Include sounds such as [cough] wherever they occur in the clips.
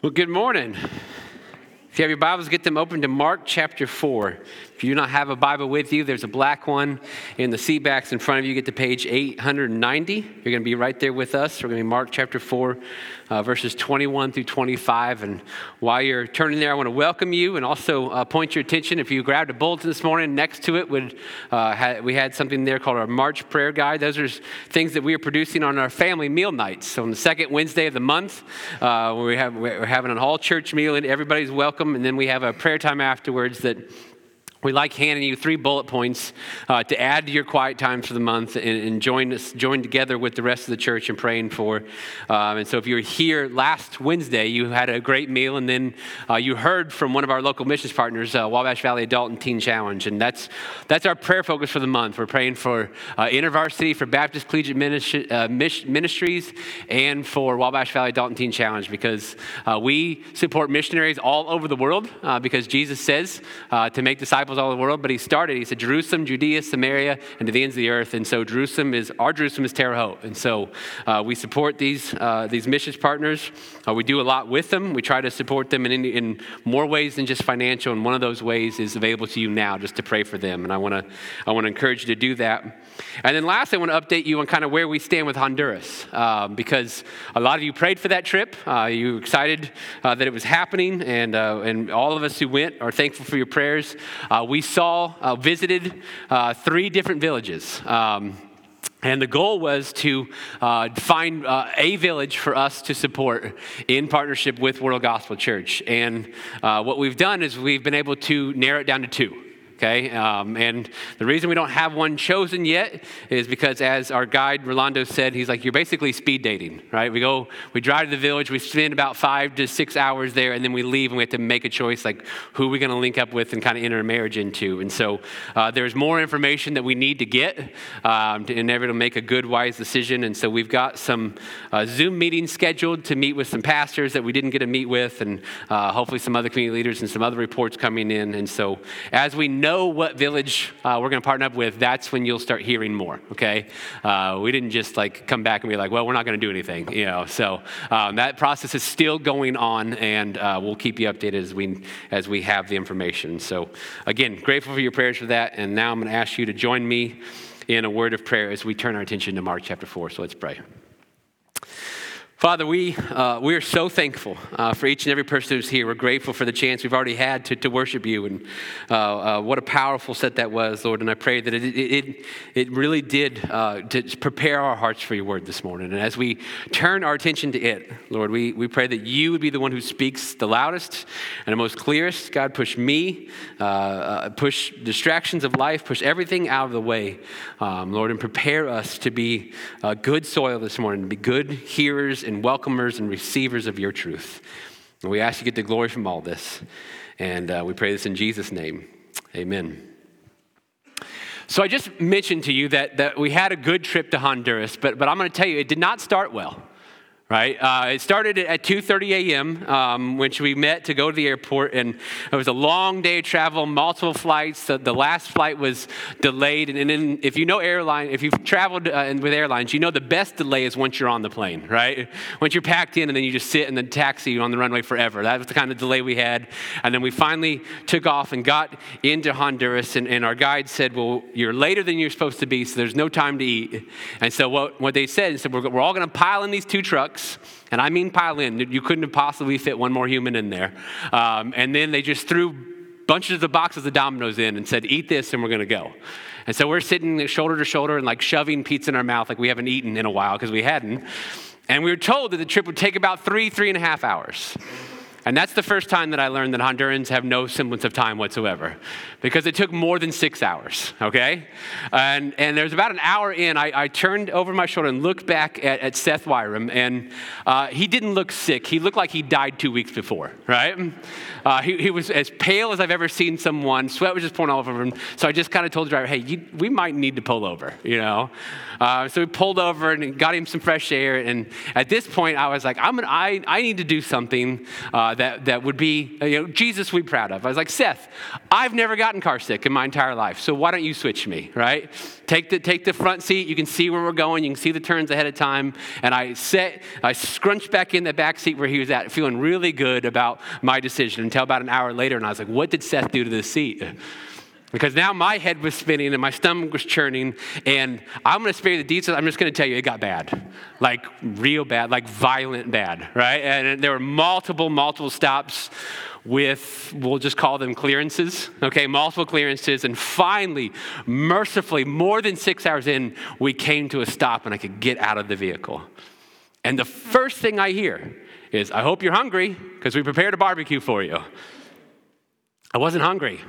Well, good morning. If you have your Bibles, get them open to Mark chapter 4. If you do not have a Bible with you, there's a black one in the seat backs in front of you. Get to page 890. You're going to be right there with us. We're going to be Mark chapter 4, uh, verses 21 through 25. And while you're turning there, I want to welcome you and also uh, point your attention. If you grabbed a bulletin this morning, next to it, would uh, ha- we had something there called our March prayer guide. Those are things that we are producing on our family meal nights. So on the second Wednesday of the month, uh, we have, we're having an all church meal, and everybody's welcome. And then we have a prayer time afterwards that we like handing you three bullet points uh, to add to your quiet time for the month and, and, join us, join together with the rest of the church in praying for. Um, and so, if you were here last Wednesday, you had a great meal, and then uh, you heard from one of our local missions partners, uh, Wabash Valley Adult and Teen Challenge, and that's that's our prayer focus for the month. We're praying for uh, InterVarsity, for Baptist Collegiate uh, Ministries, and for Wabash Valley Adult and Teen Challenge because uh, we support missionaries all over the world because Jesus says to make disciples disciples all the world, but he started, he said, Jerusalem, Judea, Samaria, and to the ends of the earth. And so Jerusalem is, our Jerusalem is Terre Haute. And so uh, we support these, uh, these missions partners. Uh, we do a lot with them. We try to support them in, in more ways than just financial. And one of those ways is available to you now just to pray for them. And I want to I wanna encourage you to do that. And then last, I want to update you on kind of where we stand with Honduras um, because a lot of you prayed for that trip. Uh, you were excited uh, that it was happening. And, uh, and all of us who went are thankful for your prayers. Uh, we saw, uh, visited uh, three different villages. Um, and the goal was to uh, find uh, a village for us to support in partnership with World Gospel Church. And uh, what we've done is we've been able to narrow it down to two okay? Um, and the reason we don't have one chosen yet is because, as our guide Rolando said, he's like, you're basically speed dating, right? We go, we drive to the village, we spend about five to six hours there, and then we leave, and we have to make a choice like who are we going to link up with and kind of enter a marriage into. And so uh, there's more information that we need to get um, to enable to make a good, wise decision. And so we've got some uh, Zoom meetings scheduled to meet with some pastors that we didn't get to meet with, and uh, hopefully some other community leaders and some other reports coming in. And so as we know, know what village uh, we're going to partner up with, that's when you'll start hearing more. Okay, uh, we didn't just like come back and be like, well, we're not going to do anything. You know, so um, that process is still going on, and uh, we'll keep you updated as we as we have the information. So again, grateful for your prayers for that, and now I'm going to ask you to join me in a word of prayer as we turn our attention to Mark chapter four. So let's pray. Father, we, uh, we are so thankful uh, for each and every person who's here. We're grateful for the chance we've already had to, to worship you. And uh, uh what a powerful set that was, Lord. And I pray that it, it, it really did uh, to prepare our hearts for your word this morning. And as we turn our attention to it, Lord, we, we pray that you would be the one who speaks the loudest and the most clearest. God, push me, uh, push distractions of life, push everything out of the way, um, Lord, and prepare us to be good soil this morning, to be good hearers and welcomers and receivers of your truth. And we ask you to get the glory from all this. And uh, we pray this in Jesus' name. Amen. So I just mentioned to you that, that we had a good trip to Honduras, but, but I'm going to tell you, it did not start well right? Uh, it started at 2.30 a.m., um, which we met to go to the airport, and it was a long day of travel, multiple flights. The, the last flight was delayed, and, then if you know airline, if you've traveled uh, with airlines, you know the best delay is once you're on the plane, right? Once you're packed in, and then you just sit in the taxi on the runway forever. That was the kind of delay we had. And then we finally took off and got into Honduras, and, and our guide said, well, you're later than you're supposed to be, so there's no time to eat. And so what, what they said, is said, we're, we're all going to pile in these two trucks, trucks, and I mean pile in. You couldn't have possibly fit one more human in there. Um, and then they just threw bunches of boxes of Domino's in and said, "Eat this, and we're going to go." And so we're sitting shoulder to shoulder and like shoving pizza in our mouth like we haven't eaten in a while because we hadn't. And we were told that the trip would take about three, three and a half hours. And that's the first time that I learned that Hondurans have no semblance of time whatsoever because it took more than six hours, okay? And, and there was about an hour in, I, I turned over my shoulder and looked back at, at Seth Wyram, and uh, he didn't look sick. He looked like he died two weeks before, right? Uh, he, he was as pale as I've ever seen someone. Sweat was just pouring all over him. So I just kind of told the driver, hey, you, we might need to pull over, you know? Uh, so we pulled over and got him some fresh air. And at this point, I was like, I'm gonna, I, I need to do something uh, that, that would be, uh, you know, Jesus we proud of. I was like, Seth, I've never gotten car sick in my entire life, so why don't you switch me, right? Take the, take the front seat, you can see where we're going, you can see the turns ahead of time. And I set, I scrunched back in the back seat where he was at, feeling really good about my decision until about an hour later, and I was like, what did Seth do to this seat? Because now my head was spinning and my stomach was churning, and I'm gonna spare you the details. I'm just gonna tell you it got bad. Like real bad, like violent bad, right? And there were multiple, multiple stops with, we'll just call them clearances, okay? Multiple clearances. And finally, mercifully, more than six hours in, we came to a stop and I could get out of the vehicle. And the first thing I hear is, I hope you're hungry because we prepared a barbecue for you. I wasn't hungry.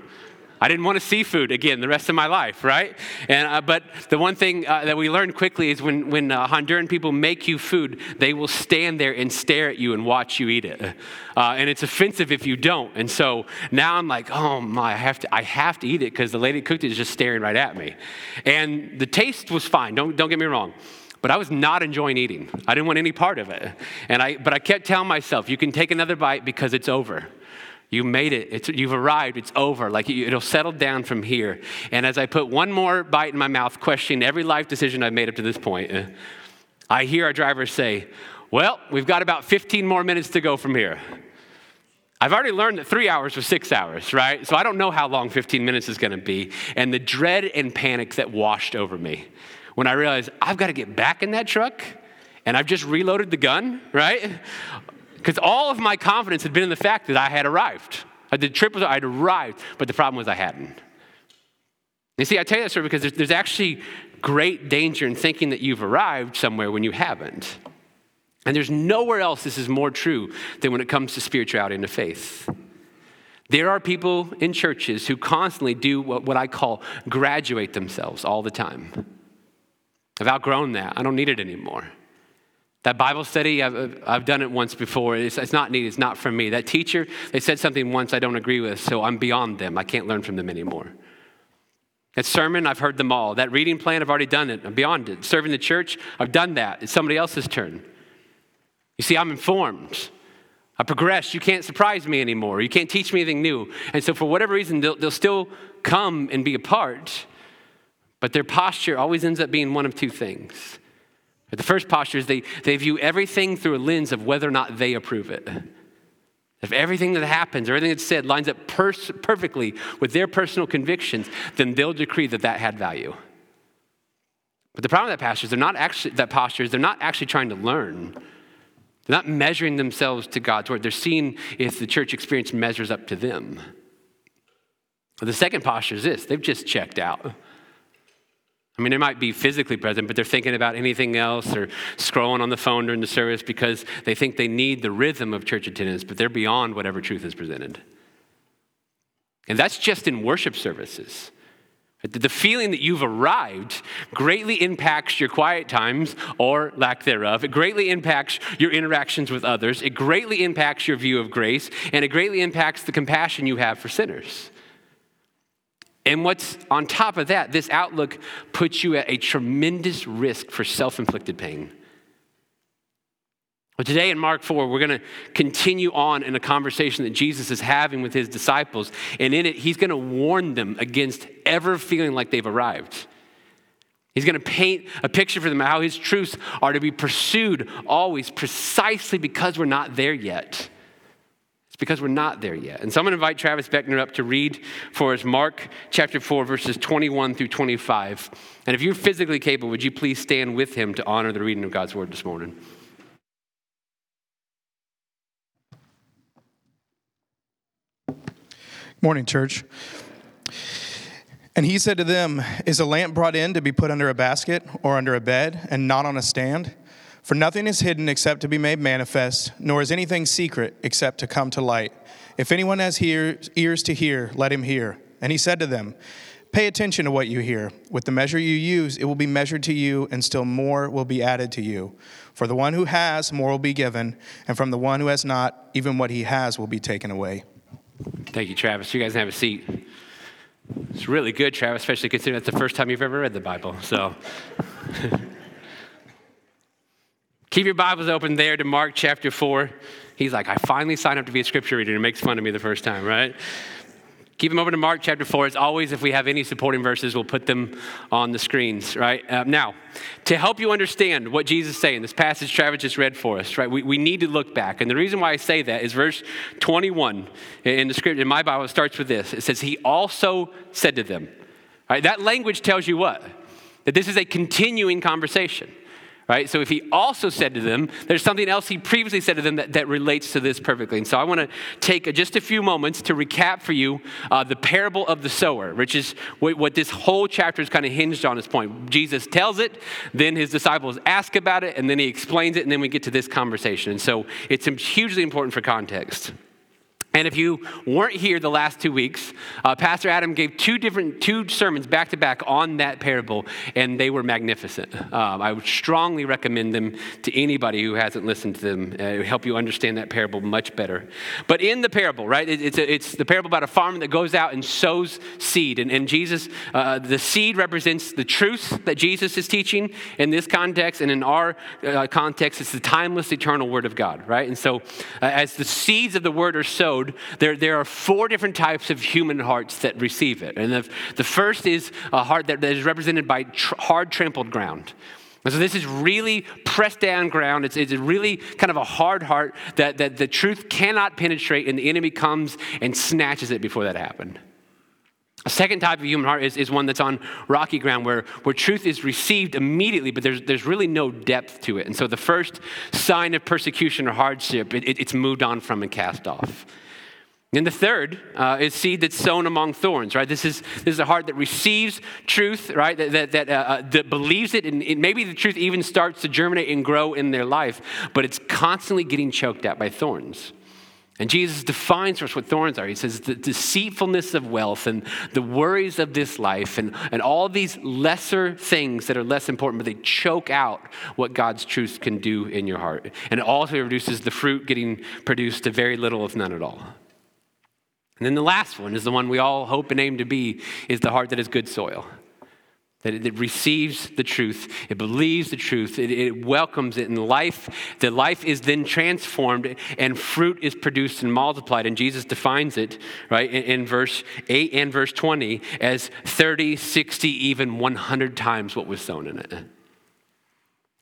I didn't want to see food again the rest of my life, right? And, uh, but the one thing uh, that we learned quickly is when, when uh, Honduran people make you food, they will stand there and stare at you and watch you eat it. Uh, and it's offensive if you don't. And so now I'm like, oh my, I have to, I have to eat it because the lady cooked it is just staring right at me. And the taste was fine, don't, don't get me wrong but I was not enjoying eating. I didn't want any part of it. And I, but I kept telling myself, you can take another bite because it's over. You made it. It's, you've arrived. It's over. Like it'll settle down from here. And as I put one more bite in my mouth, questioning every life decision I've made up to this point, uh, I hear our driver say, Well, we've got about 15 more minutes to go from here. I've already learned that three hours was six hours, right? So I don't know how long 15 minutes is going to be. And the dread and panic that washed over me when I realized I've got to get back in that truck and I've just reloaded the gun, right? Because all of my confidence had been in the fact that I had arrived. Uh, the trip was, I'd arrived, but the problem was I hadn't. You see, I tell you that story because there's, there's actually great danger in thinking that you've arrived somewhere when you haven't. And there's nowhere else this is more true than when it comes to spirituality and to faith. There are people in churches who constantly do what, what I call graduate themselves all the time. I've outgrown that. I don't need it anymore. That Bible study, I've, I've done it once before. It's, it's not needed, it's not from me. That teacher, they said something once I don't agree with, so I'm beyond them. I can't learn from them anymore. That sermon, I've heard them all. That reading plan, I've already done it. I'm beyond it. Serving the church, I've done that. It's somebody else's turn. You see, I'm informed. I progressed. You can't surprise me anymore. You can't teach me anything new. And so, for whatever reason, they'll, they'll still come and be a part, but their posture always ends up being one of two things the first posture is they, they view everything through a lens of whether or not they approve it. If everything that happens, everything that's said lines up pers- perfectly with their personal convictions, then they'll decree that that had value. But the problem with that posture is they're not actually that posture is they're not actually trying to learn. They're not measuring themselves to God's word. They're seeing if the church experience measures up to them. The second posture is this: they've just checked out. I mean, they might be physically present, but they're thinking about anything else or scrolling on the phone during the service because they think they need the rhythm of church attendance, but they're beyond whatever truth is presented. And that's just in worship services. The feeling that you've arrived greatly impacts your quiet times or lack thereof. It greatly impacts your interactions with others. It greatly impacts your view of grace, and it greatly impacts the compassion you have for sinners. And what's on top of that, this outlook puts you at a tremendous risk for self inflicted pain. But today in Mark 4, we're going to continue on in a conversation that Jesus is having with his disciples. And in it, he's going to warn them against ever feeling like they've arrived. He's going to paint a picture for them how his truths are to be pursued always precisely because we're not there yet because we're not there yet. And so I'm going to invite Travis Beckner up to read for us Mark chapter 4, verses 21 through 25. And if you're physically capable, would you please stand with him to honor the reading of God's word this morning? Morning, church. And he said to them, Is a lamp brought in to be put under a basket or under a bed and not on a stand? For nothing is hidden except to be made manifest, nor is anything secret except to come to light. If anyone has ears to hear, let him hear. And he said to them, Pay attention to what you hear. With the measure you use, it will be measured to you, and still more will be added to you. For the one who has, more will be given, and from the one who has not, even what he has will be taken away. Thank you, Travis. You guys have a seat. It's really good, Travis, especially considering that's the first time you've ever read the Bible. So. [laughs] Keep your Bibles open there to Mark chapter 4. He's like, I finally signed up to be a scripture reader. And makes fun of me the first time, right? Keep them over to Mark chapter 4. As always, if we have any supporting verses, we'll put them on the screens, right? Uh, now, to help you understand what Jesus is saying, this passage Travis just read for us, right? We, we need to look back. And the reason why I say that is verse 21 in the script, in my Bible, starts with this. It says, He also said to them. Right? That language tells you what? That this is a continuing conversation right? So if he also said to them, there's something else he previously said to them that, that relates to this perfectly. And so I want to take just a few moments to recap for you uh, the parable of the sower, which is what, what this whole chapter is kind of hinged on this point. Jesus tells it, then his disciples ask about it, and then he explains it, and then we get to this conversation. And so it's hugely important for context. And if you weren't here the last two weeks, uh, Pastor Adam gave two different two sermons back to back on that parable, and they were magnificent. Um, I would strongly recommend them to anybody who hasn't listened to them. Uh, it will help you understand that parable much better. But in the parable, right, it, it's, a, it's the parable about a farmer that goes out and sows seed, and, and Jesus, uh, the seed represents the truth that Jesus is teaching in this context, and in our uh, context, it's the timeless, eternal Word of God, right? And so, uh, as the seeds of the Word are sowed there, there are four different types of human hearts that receive it. And the, the first is a heart that, that is represented by tr- hard trampled ground. And so this is really pressed down ground. It's, it's really kind of a hard heart that, that the truth cannot penetrate, and the enemy comes and snatches it before that happened. A second type of human heart is, is one that's on rocky ground where, where truth is received immediately, but there's, there's really no depth to it. And so the first sign of persecution or hardship, it, it, it's moved on from and cast off. And the third uh, is seed that's sown among thorns, right? This is, this is a heart that receives truth, right? That, that, that, uh, uh that believes it, and maybe the truth even starts to germinate and grow in their life, but it's constantly getting choked at by thorns. And Jesus defines for us what thorns are. He says the deceitfulness of wealth and the worries of this life and, and all these lesser things that are less important, but they choke out what God's truth can do in your heart. And it also reduces the fruit getting produced to very little, if none at all. And then the last one is the one we all hope and aim to be is the heart that is good soil. That it, receives the truth, it believes the truth, it, it welcomes it in life. The life is then transformed and fruit is produced and multiplied. And Jesus defines it, right, in, in verse 8 and verse 20 as 30, 60, even 100 times what was sown in it.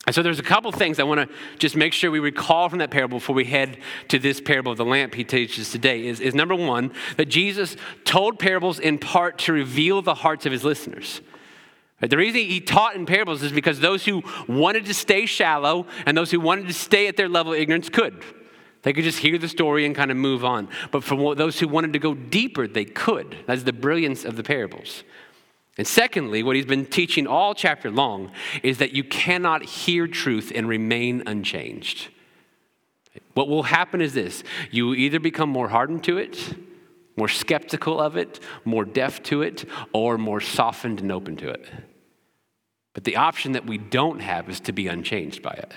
And so there's a couple things I want to just make sure we recall from that parable before we head to this parable of the lamp he teaches today is, is number one, that Jesus told parables in part to reveal the hearts of his listeners. The reason he taught in parables is because those who wanted to stay shallow and those who wanted to stay at their level of ignorance could. They could just hear the story and kind of move on. But for those who wanted to go deeper, they could. That's the brilliance of the parables. And secondly, what he's been teaching all chapter long is that you cannot hear truth and remain unchanged. What will happen is this you either become more hardened to it, more skeptical of it, more deaf to it, or more softened and open to it. But the option that we don't have is to be unchanged by it.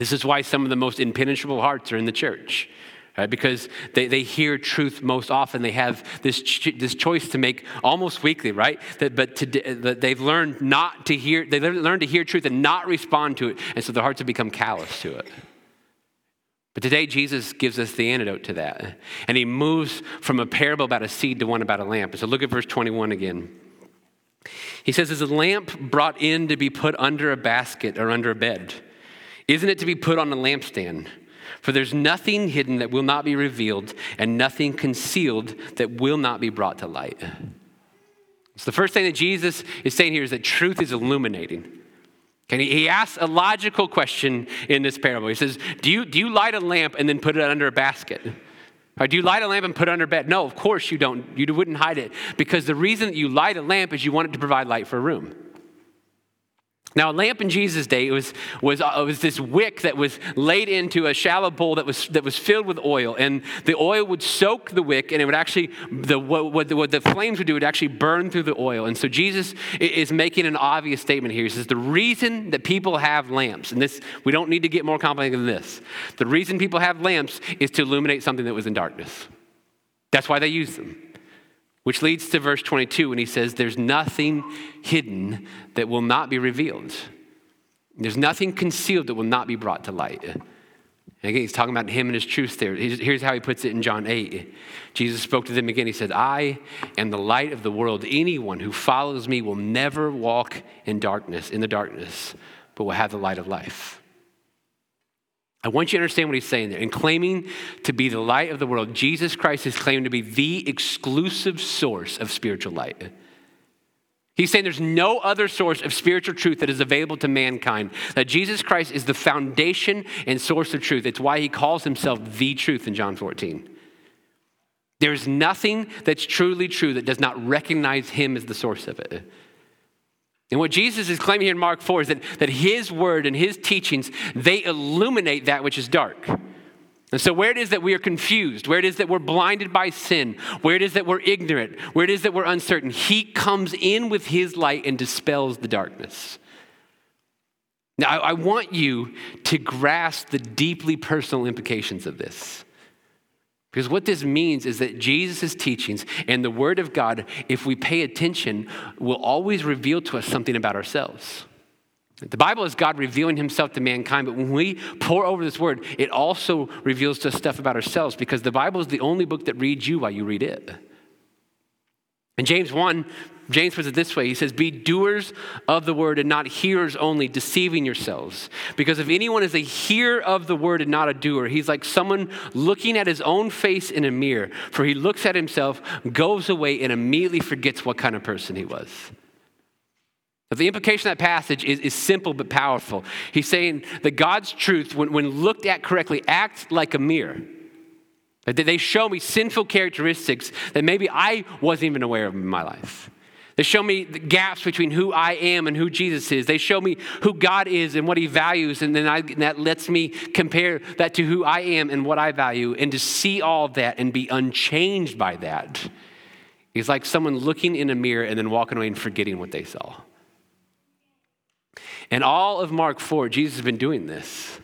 This is why some of the most impenetrable hearts are in the church right? Because they, they hear truth most often. They have this, ch- this choice to make almost weekly, right? That, but to, that they've learned not to hear, they learned to hear truth and not respond to it. And so their hearts have become callous to it. But today, Jesus gives us the antidote to that. And he moves from a parable about a seed to one about a lamp. So look at verse 21 again. He says, Is a lamp brought in to be put under a basket or under a bed? Isn't it to be put on a lampstand? For there's nothing hidden that will not be revealed, and nothing concealed that will not be brought to light. So, the first thing that Jesus is saying here is that truth is illuminating. And he asks a logical question in this parable. He says, Do you, do you light a lamp and then put it under a basket? Or do you light a lamp and put it under bed? No, of course you don't. You wouldn't hide it. Because the reason that you light a lamp is you want it to provide light for a room. Now, a lamp in Jesus' day was, was, uh, was this wick that was laid into a shallow bowl that was, that was filled with oil. And the oil would soak the wick, and it would actually, the, what, what, the, what the flames would do, would actually burn through the oil. And so Jesus is making an obvious statement here. He says, The reason that people have lamps, and this, we don't need to get more complicated than this, the reason people have lamps is to illuminate something that was in darkness. That's why they use them. Which leads to verse 22 when he says, There's nothing hidden that will not be revealed. There's nothing concealed that will not be brought to light. And again, he's talking about him and his truth there. Here's how he puts it in John 8. Jesus spoke to them again. He said, I am the light of the world. Anyone who follows me will never walk in darkness, in the darkness, but will have the light of life. I want you to understand what he's saying there. In claiming to be the light of the world, Jesus Christ is claiming to be the exclusive source of spiritual light. He's saying there's no other source of spiritual truth that is available to mankind. That Jesus Christ is the foundation and source of truth. It's why he calls himself the truth in John 14. There's nothing that's truly true that does not recognize him as the source of it. And what Jesus is claiming here in Mark 4 is that, that his word and his teachings, they illuminate that which is dark. And so, where it is that we are confused, where it is that we're blinded by sin, where it is that we're ignorant, where it is that we're uncertain, he comes in with his light and dispels the darkness. Now, I, I want you to grasp the deeply personal implications of this. Because what this means is that Jesus' teachings and the Word of God, if we pay attention, will always reveal to us something about ourselves. The Bible is God revealing himself to mankind, but when we pour over this word, it also reveals to us stuff about ourselves because the Bible is the only book that reads you while you read it. In James 1, James puts it this way He says, Be doers of the word and not hearers only, deceiving yourselves. Because if anyone is a hearer of the word and not a doer, he's like someone looking at his own face in a mirror. For he looks at himself, goes away, and immediately forgets what kind of person he was. But the implication of that passage is, is simple but powerful. He's saying that God's truth, when, when looked at correctly, acts like a mirror. They show me sinful characteristics that maybe I wasn't even aware of in my life. They show me the gaps between who I am and who Jesus is. They show me who God is and what he values, and then I, and that lets me compare that to who I am and what I value. And to see all that and be unchanged by that is like someone looking in a mirror and then walking away and forgetting what they saw. And all of Mark 4, Jesus has been doing this.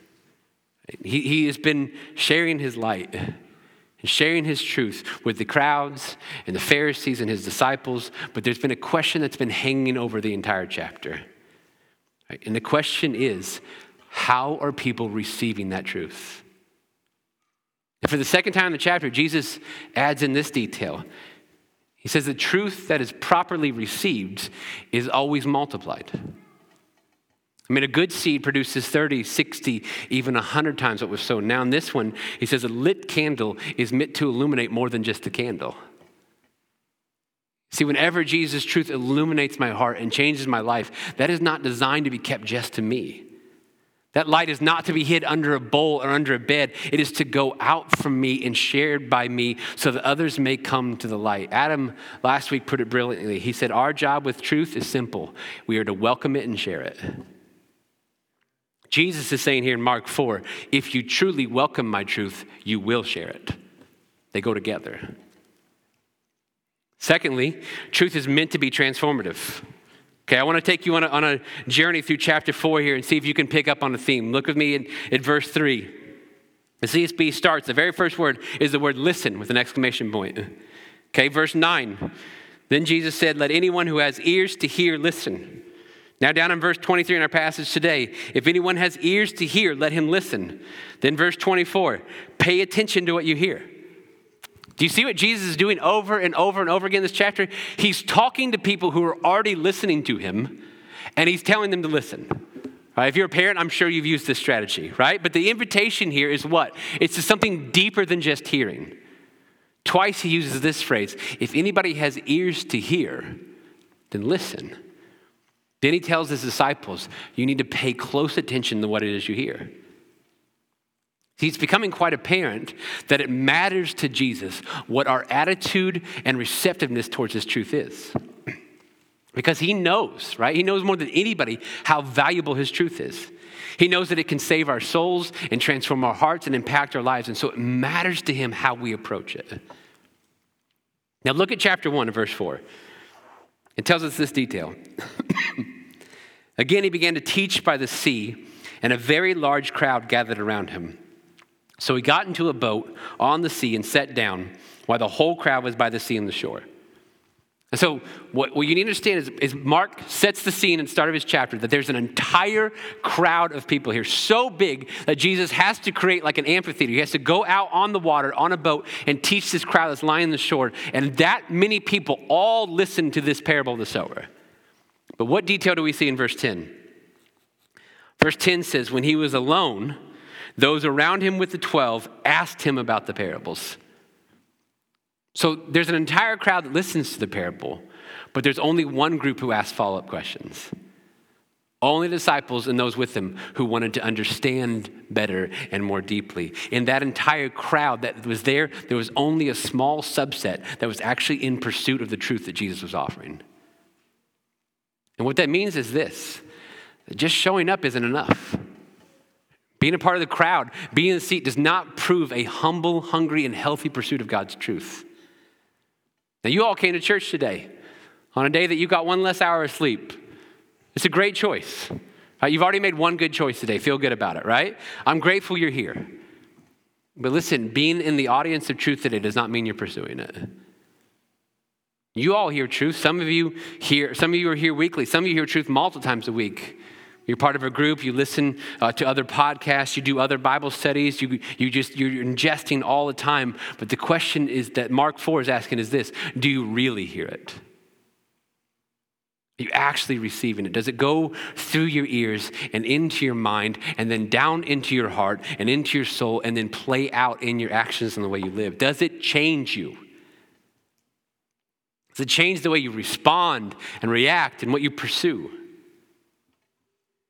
He, he has been sharing his light and sharing his truth with the crowds and the Pharisees and his disciples. But there's been a question that's been hanging over the entire chapter. And the question is how are people receiving that truth? And for the second time in the chapter, Jesus adds in this detail. He says the truth that is properly received is always multiplied. I mean, a good seed produces 30, 60, even 100 times what was sown. Now, in this one, he says a lit candle is meant to illuminate more than just a candle. See, whenever Jesus' truth illuminates my heart and changes my life, that is not designed to be kept just to me. That light is not to be hid under a bowl or under a bed. It is to go out from me and shared by me so that others may come to the light. Adam last week put it brilliantly. He said, Our job with truth is simple we are to welcome it and share it. Jesus is saying here in Mark 4 if you truly welcome my truth, you will share it. They go together. Secondly, truth is meant to be transformative. Okay, I want to take you on a, on a journey through chapter 4 here and see if you can pick up on the theme. Look with me in, at verse 3. The CSB starts, the very first word is the word listen with an exclamation point. Okay, verse 9. Then Jesus said, Let anyone who has ears to hear listen. Now, down in verse 23 in our passage today, if anyone has ears to hear, let him listen. Then, verse 24, pay attention to what you hear. Do you see what Jesus is doing over and over and over again in this chapter? He's talking to people who are already listening to him, and he's telling them to listen. Right? If you're a parent, I'm sure you've used this strategy, right? But the invitation here is what? It's to something deeper than just hearing. Twice he uses this phrase if anybody has ears to hear, then listen. Then he tells his disciples, you need to pay close attention to what it is you hear. It's becoming quite apparent that it matters to Jesus what our attitude and receptiveness towards his truth is. [clears throat] Because he knows, right? He knows more than anybody how valuable his truth is. He knows that it can save our souls and transform our hearts and impact our lives. And so it matters to him how we approach it. Now, look at chapter 1 verse 4. It tells us this detail. [coughs] Again, he began to teach by the sea, and a very large crowd gathered around him. So he got into a boat on the sea and sat down while the whole crowd was by the sea and the shore. And so, what, what you need to understand is, is Mark sets the scene the start of his chapter that there's an entire crowd of people here, so big that Jesus has to create like an amphitheater. He has to go out on the water on a boat and teach this crowd that's lying on the shore. And that many people all listen to this parable of the sower. But what detail do we see in verse 10? Verse 10 says, When he was alone, those around him with the 12 asked him about the parables. So there's an entire crowd that listens to the parable, but there's only one group who asks follow up questions. Only disciples and those with them who wanted to understand better and more deeply. In that entire crowd that was there, there was only a small subset that was actually in pursuit of the truth that Jesus was offering. And what that means is this just showing up isn't enough. Being a part of the crowd, being in the seat, does not prove a humble, hungry, and healthy pursuit of God's truth. Now, you all came to church today on a day that you got one less hour of sleep. It's a great choice. Right? You've already made one good choice today. Feel good about it, right? I'm grateful you're here. But listen, being in the audience of truth today does not mean you're pursuing it. You all hear truth. Some of you hear, some of you are here weekly. Some of you hear truth multiple times a week. You're part of a group, you listen uh, to other podcasts, you do other Bible studies, you, you just, you're ingesting all the time. But the question is that Mark 4 is asking is this do you really hear it? Are you actually receiving it? Does it go through your ears and into your mind and then down into your heart and into your soul and then play out in your actions and the way you live? Does it change you? Does it change the way you respond and react and what you pursue?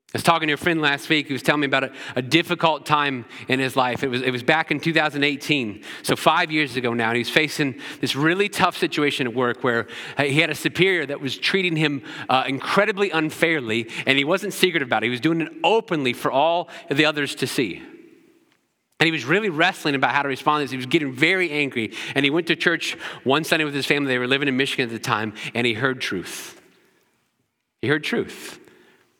I was talking to a friend last week who was telling me about a, a, difficult time in his life. It was, it was back in 2018, so five years ago now, and he was facing this really tough situation at work where uh, he had a superior that was treating him uh, incredibly unfairly, and he wasn't secretive about it. He was doing it openly for all the others to see. And he was really wrestling about how to respond to this. He was getting very angry. And he went to church one Sunday with his family. They were living in Michigan at the time, and he heard truth. He heard truth.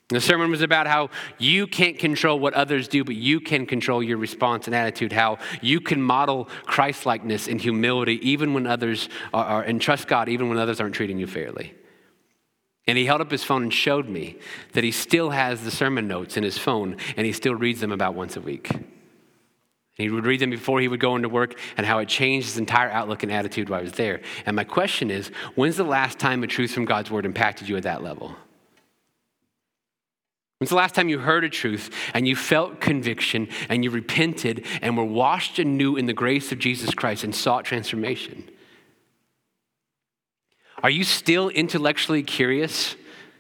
The sermon was about how you can't control what others do, but you can control your response and attitude, how you can model Christlikeness and humility even when others are, are, and trust God even when others aren't treating you fairly. And he held up his phone and showed me that he still has the sermon notes in his phone and he still reads them about once a week. He would read them before he would go into work and how it changed his entire outlook and attitude while I was there. And my question is when's the last time a truth from God's word impacted you at that level? When's the last time you heard a truth and you felt conviction and you repented and were washed anew in the grace of Jesus Christ and sought transformation? Are you still intellectually curious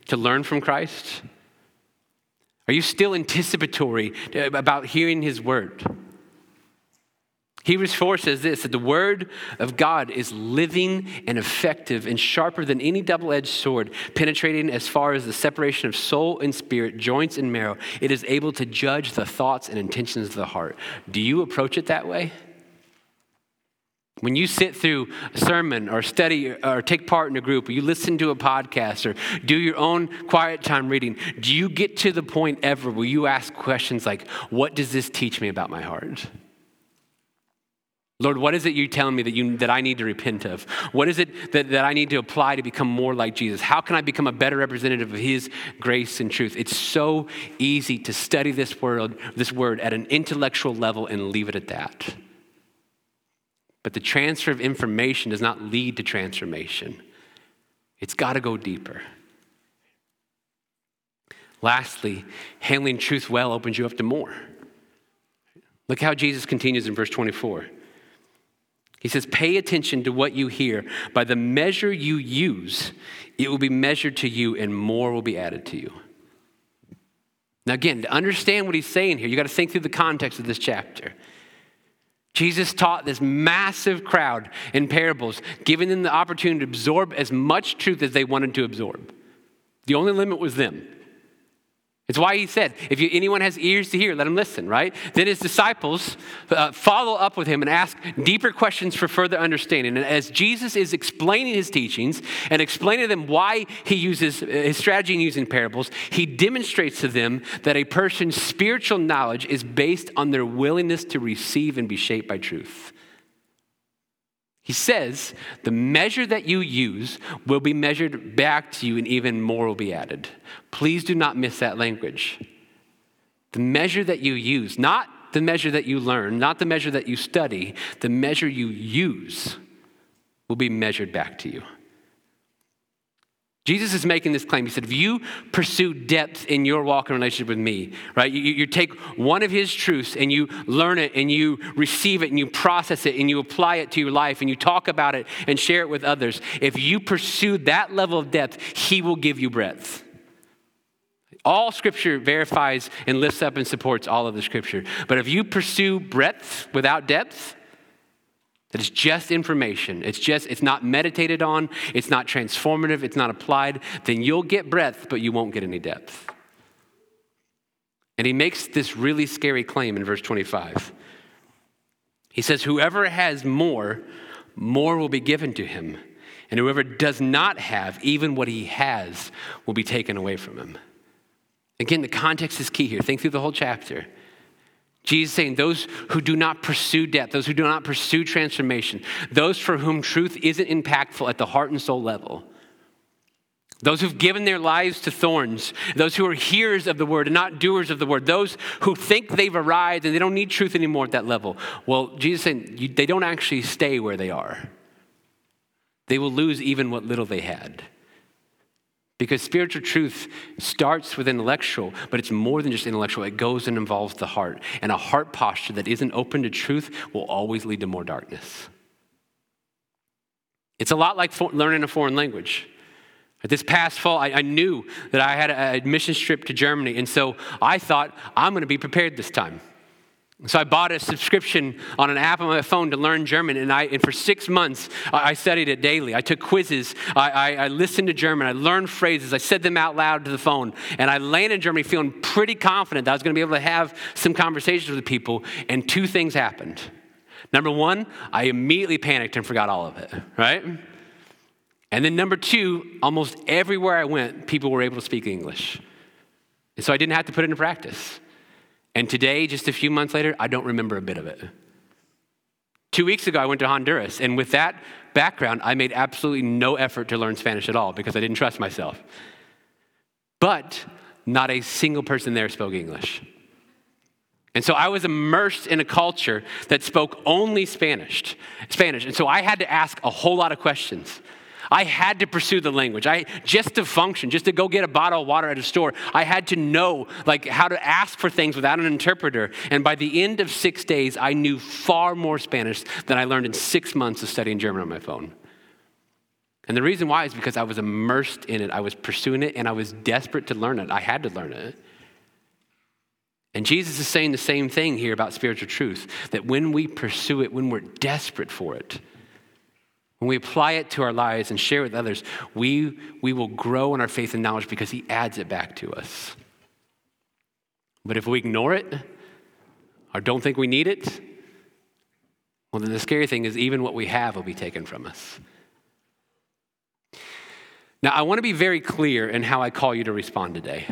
to learn from Christ? Are you still anticipatory about hearing his word? Hebrews 4 says this that the word of God is living and effective and sharper than any double edged sword, penetrating as far as the separation of soul and spirit, joints and marrow. It is able to judge the thoughts and intentions of the heart. Do you approach it that way? When you sit through a sermon or study or take part in a group, or you listen to a podcast or do your own quiet time reading, do you get to the point ever where you ask questions like, What does this teach me about my heart? Lord, what is it you're telling me that, you, that I need to repent of? What is it that, that I need to apply to become more like Jesus? How can I become a better representative of His grace and truth? It's so easy to study this word, this word at an intellectual level and leave it at that. But the transfer of information does not lead to transformation, it's got to go deeper. Lastly, handling truth well opens you up to more. Look how Jesus continues in verse 24. He says, Pay attention to what you hear. By the measure you use, it will be measured to you, and more will be added to you. Now, again, to understand what he's saying here, you got to think through the context of this chapter. Jesus taught this massive crowd in parables, giving them the opportunity to absorb as much truth as they wanted to absorb. The only limit was them. It's why he said, if you, anyone has ears to hear, let him listen, right? Then his disciples uh, follow up with him and ask deeper questions for further understanding. And as Jesus is explaining his teachings and explaining to them why he uses uh, his strategy in using parables, he demonstrates to them that a person's spiritual knowledge is based on their willingness to receive and be shaped by truth. He says, the measure that you use will be measured back to you, and even more will be added. Please do not miss that language. The measure that you use, not the measure that you learn, not the measure that you study, the measure you use will be measured back to you. Jesus is making this claim. He said, if you pursue depth in your walk in relationship with me, right, you, you, take one of his truths and you learn it and you receive it and you process it and you apply it to your life and you talk about it and share it with others. If you pursue that level of depth, he will give you breadth. All scripture verifies and lifts up and supports all of the scripture. But if you pursue breadth without depth, that it's just information. It's just, it's not meditated on, it's not transformative, it's not applied, then you'll get breadth, but you won't get any depth. And he makes this really scary claim in verse 25. He says, Whoever has more, more will be given to him. And whoever does not have, even what he has, will be taken away from him. Again, the context is key here. Think through the whole chapter. Jesus saying, those who do not pursue death, those who do not pursue transformation, those for whom truth isn't impactful at the heart and soul level, those who've given their lives to thorns, those who are hearers of the word and not doers of the word, those who think they've arrived and they don't need truth anymore at that level. Well, Jesus saying they don't actually stay where they are. They will lose even what little they had. Because spiritual truth starts with intellectual, but it's more than just intellectual. It goes and involves the heart. And a heart posture that isn't open to truth will always lead to more darkness. It's a lot like for, learning a foreign language. This past fall, I, I knew that I had a, a mission trip to Germany, and so I thought, I'm going to be prepared this time. So I bought a subscription on an app on my phone to learn German, and, I, and for six months I studied it daily. I took quizzes, I, I, I, listened to German, I learned phrases, I said them out loud to the phone, and I landed in Germany feeling pretty confident that I was going to be able to have some conversations with people. And two things happened. Number one, I immediately panicked and forgot all of it, right? And then number two, almost everywhere I went, people were able to speak English. And so I didn't have to put it into practice. And today, just a few months later, I don't remember a bit of it. Two weeks ago, I went to Honduras, and with that background, I made absolutely no effort to learn Spanish at all because I didn't trust myself. But not a single person there spoke English. And so I was immersed in a culture that spoke only Spanish. Spanish. And so I had to ask a whole lot of questions. I had to pursue the language. I just to function, just to go get a bottle of water at a store, I had to know like how to ask for things without an interpreter. And by the end of 6 days, I knew far more Spanish than I learned in 6 months of studying German on my phone. And the reason why is because I was immersed in it. I was pursuing it and I was desperate to learn it. I had to learn it. And Jesus is saying the same thing here about spiritual truth that when we pursue it, when we're desperate for it, when we apply it to our lives and share with others, we, we will grow in our faith and knowledge because He adds it back to us. But if we ignore it or don't think we need it, well, then the scary thing is even what we have will be taken from us. Now, I want to be very clear in how I call you to respond today.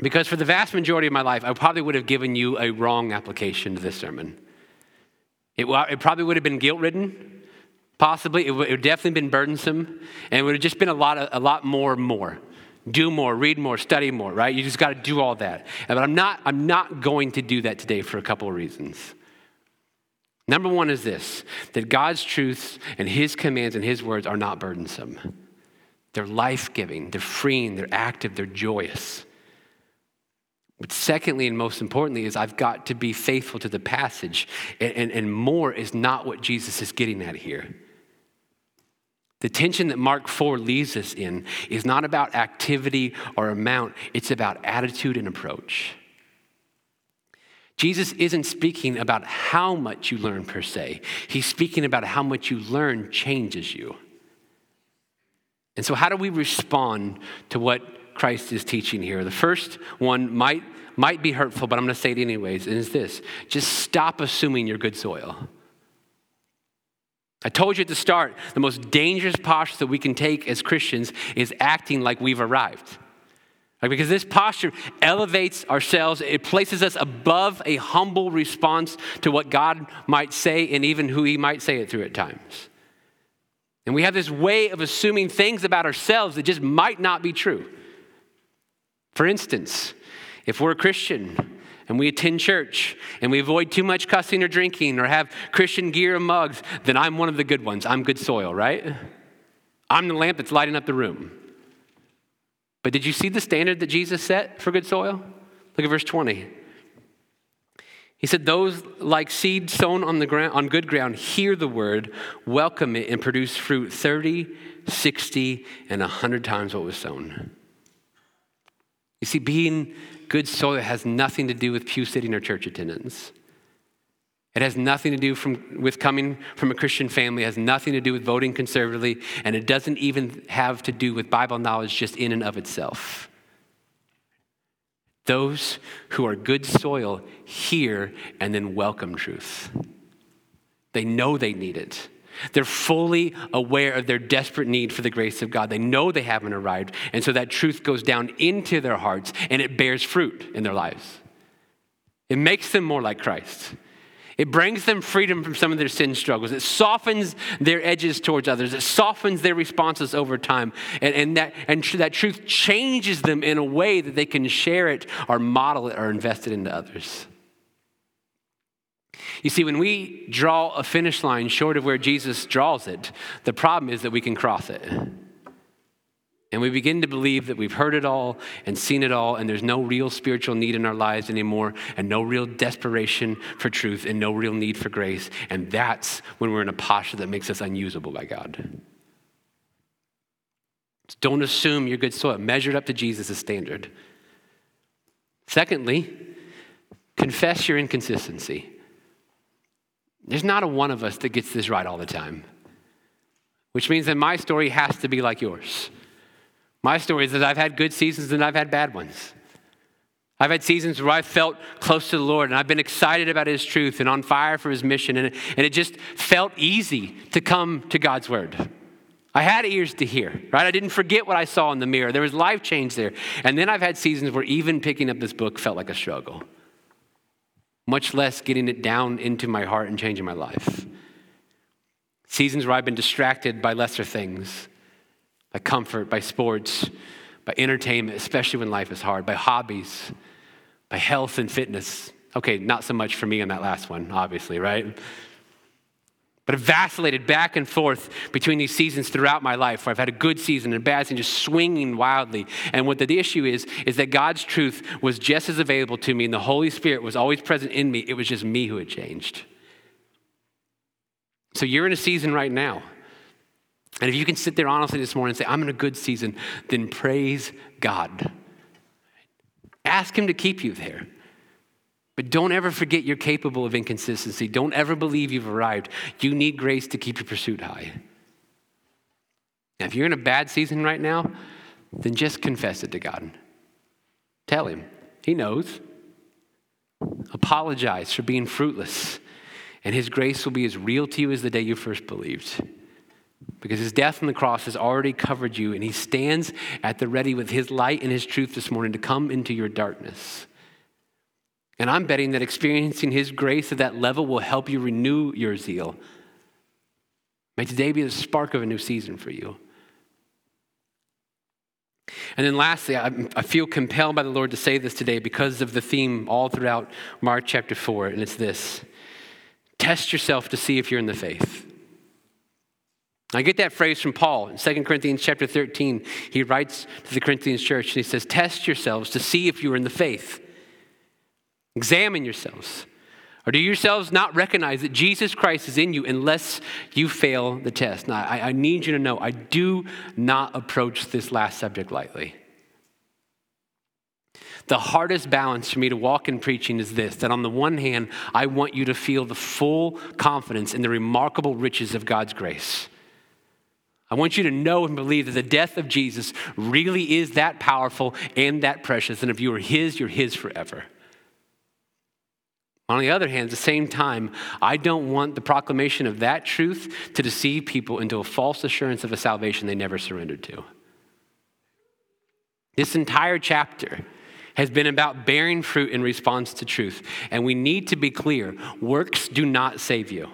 Because for the vast majority of my life, I probably would have given you a wrong application to this sermon. It, it probably would have been guilt ridden. Possibly, it would, definitely been burdensome, and it would have just been a lot, of, a lot more, more. Do more, read more, study more, right? You just got to do all that. But I'm not, I'm not going to do that today for a couple of reasons. Number one is this that God's truths and His commands and His words are not burdensome. They're life giving, they're freeing, they're active, they're joyous. But secondly, and most importantly, is I've got to be faithful to the passage. And, and, and more is not what Jesus is getting at here. The tension that Mark 4 leaves us in is not about activity or amount, it's about attitude and approach. Jesus isn't speaking about how much you learn per se, he's speaking about how much you learn changes you. And so, how do we respond to what Christ is teaching here? The first one might, might be hurtful, but I'm going to say it anyways, and it's this just stop assuming you're good soil. I told you at the start, the most dangerous posture that we can take as Christians is acting like we've arrived. Like, because this posture elevates ourselves, it places us above a humble response to what God might say and even who He might say it through at times. And we have this way of assuming things about ourselves that just might not be true. For instance, if we're a Christian and we attend church and we avoid too much cussing or drinking or have Christian gear and mugs, then I'm one of the good ones. I'm good soil, right? I'm the lamp that's lighting up the room. But did you see the standard that Jesus set for good soil? Look at verse 20. He said, Those like seed sown on, the ground, on good ground hear the word, welcome it, and produce fruit 30, 60, and 100 times what was sown. You see, being good soil has nothing to do with pew sitting or church attendance. It has nothing to do from, with coming from a Christian family. It has nothing to do with voting conservatively. And it doesn't even have to do with Bible knowledge just in and of itself. Those who are good soil hear and then welcome truth. They know they need it. They're fully aware of their desperate need for the grace of God. They know they haven't arrived. And so that truth goes down into their hearts and it bears fruit in their lives. It makes them more like Christ. It brings them freedom from some of their sin struggles. It softens their edges towards others. It softens their responses over time. And, and, that, and tr- that truth changes them in a way that they can share it or model it or invest it into others. You see, when we draw a finish line short of where Jesus draws it, the problem is that we can cross it. And we begin to believe that we've heard it all and seen it all, and there's no real spiritual need in our lives anymore, and no real desperation for truth, and no real need for grace. And that's when we're in a posture that makes us unusable by God. Don't assume you're good soil. Measure it up to Jesus' standard. Secondly, confess your inconsistency. There's not a one of us that gets this right all the time, which means that my story has to be like yours. My story is that I've had good seasons and I've had bad ones. I've had seasons where I felt close to the Lord and I've been excited about His truth and on fire for His mission, and, and it just felt easy to come to God's Word. I had ears to hear, right? I didn't forget what I saw in the mirror. There was life change there. And then I've had seasons where even picking up this book felt like a struggle, much less getting it down into my heart and changing my life. Seasons where I've been distracted by lesser things by comfort, by sports, by entertainment, especially when life is hard, by hobbies, by health and fitness. Okay, not so much for me on that last one, obviously, right? But I've vacillated back and forth between these seasons throughout my life where I've had a good season and a bad season, just swinging wildly. And what the issue is, is that God's truth was just as available to me and the Holy Spirit was always present in me. It was just me who had changed. So you're in a season right now and if you can sit there honestly this morning and say, I'm in a good season, then praise God. Ask Him to keep you there. But don't ever forget you're capable of inconsistency. Don't ever believe you've arrived. You need grace to keep your pursuit high. Now, if you're in a bad season right now, then just confess it to God. Tell Him. He knows. Apologize for being fruitless, and His grace will be as real to you as the day you first believed because his death on the cross has already covered you, and he stands at the ready with his light and his truth this morning to come into your darkness. And I'm betting that experiencing his grace at that level will help you renew your zeal. May today be the spark of a new season for you. And then lastly, I, feel compelled by the Lord to say this today because of the theme all throughout Mark chapter 4, and it's this test yourself to see if you're in the faith. I get that phrase from Paul in 2 Corinthians chapter 13. He writes to the Corinthians church and he says, Test yourselves to see if you are in the faith. Examine yourselves. Or do yourselves not recognize that Jesus Christ is in you unless you fail the test? Now, I, I need you to know I do not approach this last subject lightly. The hardest balance for me to walk in preaching is this that on the one hand, I want you to feel the full confidence in the remarkable riches of God's grace. I want you to know and believe that the death of Jesus really is that powerful and that precious. And if you are His, you're His forever. On the other hand, at the same time, I don't want the proclamation of that truth to deceive people into a false assurance of a salvation they never surrendered to. This entire chapter has been about bearing fruit in response to truth. And we need to be clear works do not save you.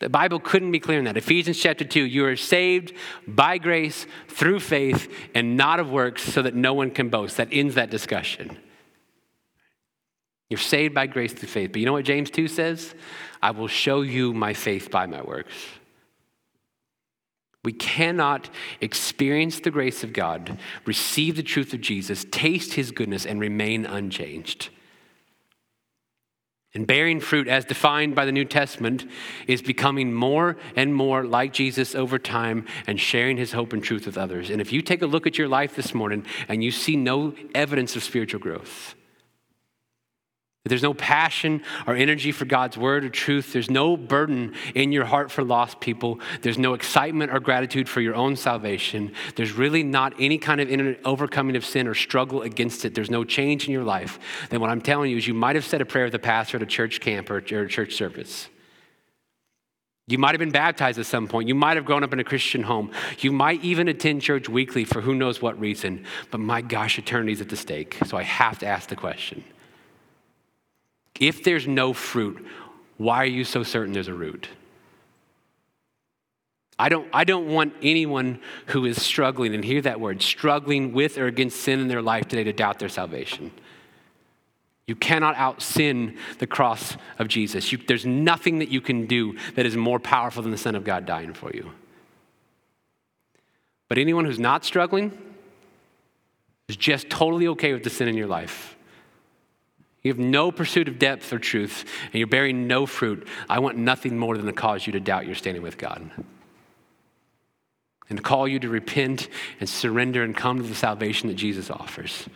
The Bible couldn't be clearer than that. Ephesians chapter 2 you are saved by grace through faith and not of works so that no one can boast. That ends that discussion. You're saved by grace through faith. But you know what James 2 says? I will show you my faith by my works. We cannot experience the grace of God, receive the truth of Jesus, taste his goodness, and remain unchanged. And bearing fruit, as defined by the New Testament, is becoming more and more like Jesus over time and sharing his hope and truth with others. And if you take a look at your life this morning and you see no evidence of spiritual growth, there's no passion or energy for God's word or truth. There's no burden in your heart for lost people. There's no excitement or gratitude for your own salvation. There's really not any kind of overcoming of sin or struggle against it. There's no change in your life. Then what I'm telling you is you might have said a prayer with the pastor at a church camp or a church service. You might have been baptized at some point. You might have grown up in a Christian home. You might even attend church weekly for who knows what reason. But my gosh, eternity's at the stake. So I have to ask the question if there's no fruit, why are you so certain there's a root? I don't, I don't want anyone who is struggling, and hear that word, struggling with or against sin in their life today to doubt their salvation. You cannot out sin the cross of Jesus. You, there's nothing that you can do that is more powerful than the Son of God dying for you. But anyone who's not struggling is just totally okay with the sin in your life. You have no pursuit of depth or truth, and your bearing no fruit. I want nothing more than to cause you to doubt you're standing with God. And to call you to repent and surrender and come to the salvation that Jesus offers.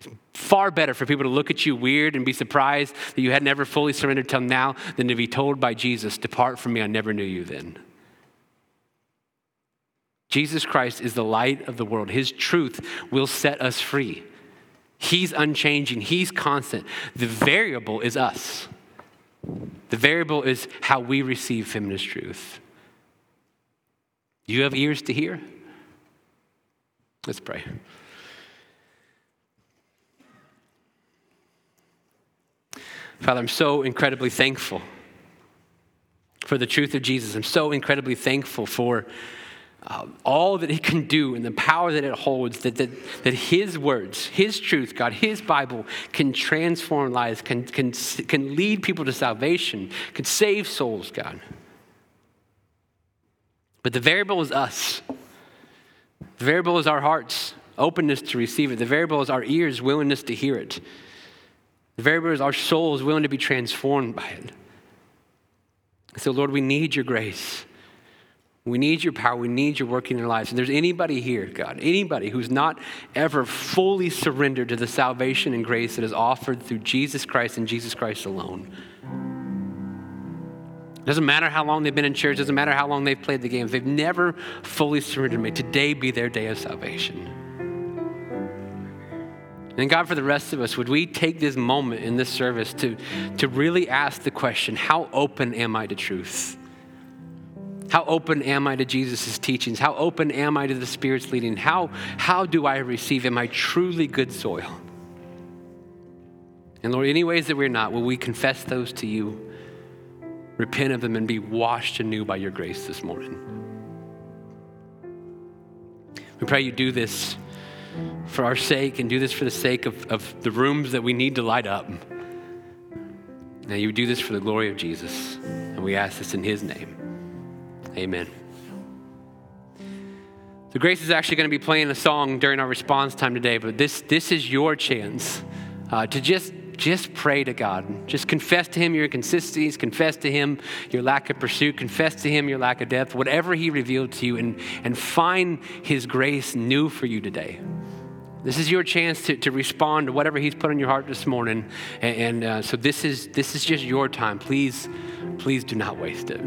It's far better for people to look at you weird and be surprised that you had never fully surrendered till now than to be told by Jesus, Depart from me, I never knew you then. Jesus Christ is the light of the world. His truth will set us free. He's unchanging, He's constant. The variable is us. The variable is how we receive feminist truth. You have ears to hear? Let's pray. Father, I'm so incredibly thankful for the truth of Jesus. I'm so incredibly thankful for uh, all that it can do and the power that it holds, that, that, that His words, His truth, God, His Bible can transform lives, can, can, can lead people to salvation, can save souls, God. But the variable is us. The variable is our hearts' openness to receive it. The variable is our ears' willingness to hear it. The variable is our souls willing to be transformed by it. So, Lord, we need your grace. We need your power. We need your work in their lives. And there's anybody here, God, anybody who's not ever fully surrendered to the salvation and grace that is offered through Jesus Christ and Jesus Christ alone. It Doesn't matter how long they've been in church, doesn't matter how long they've played the games, they've never fully surrendered. May today be their day of salvation. And God, for the rest of us, would we take this moment in this service to, to really ask the question how open am I to truth? How open am I to Jesus' teachings? How open am I to the Spirit's leading? How, how do I receive? Am I truly good soil? And Lord, any ways that we're not, will we confess those to you, repent of them, and be washed anew by your grace this morning? We pray you do this for our sake and do this for the sake of, of the rooms that we need to light up. Now, you do this for the glory of Jesus. And we ask this in his name. Amen. So Grace is actually going to be playing a song during our response time today, but this, this is your chance uh, to just, just pray to God. Just confess to Him your inconsistencies, confess to Him your lack of pursuit, confess to Him your lack of depth, whatever He revealed to you, and, and find His grace new for you today. This is your chance to, to respond to whatever He's put on your heart this morning. And, and uh, so this is, this is just your time. Please, please do not waste it.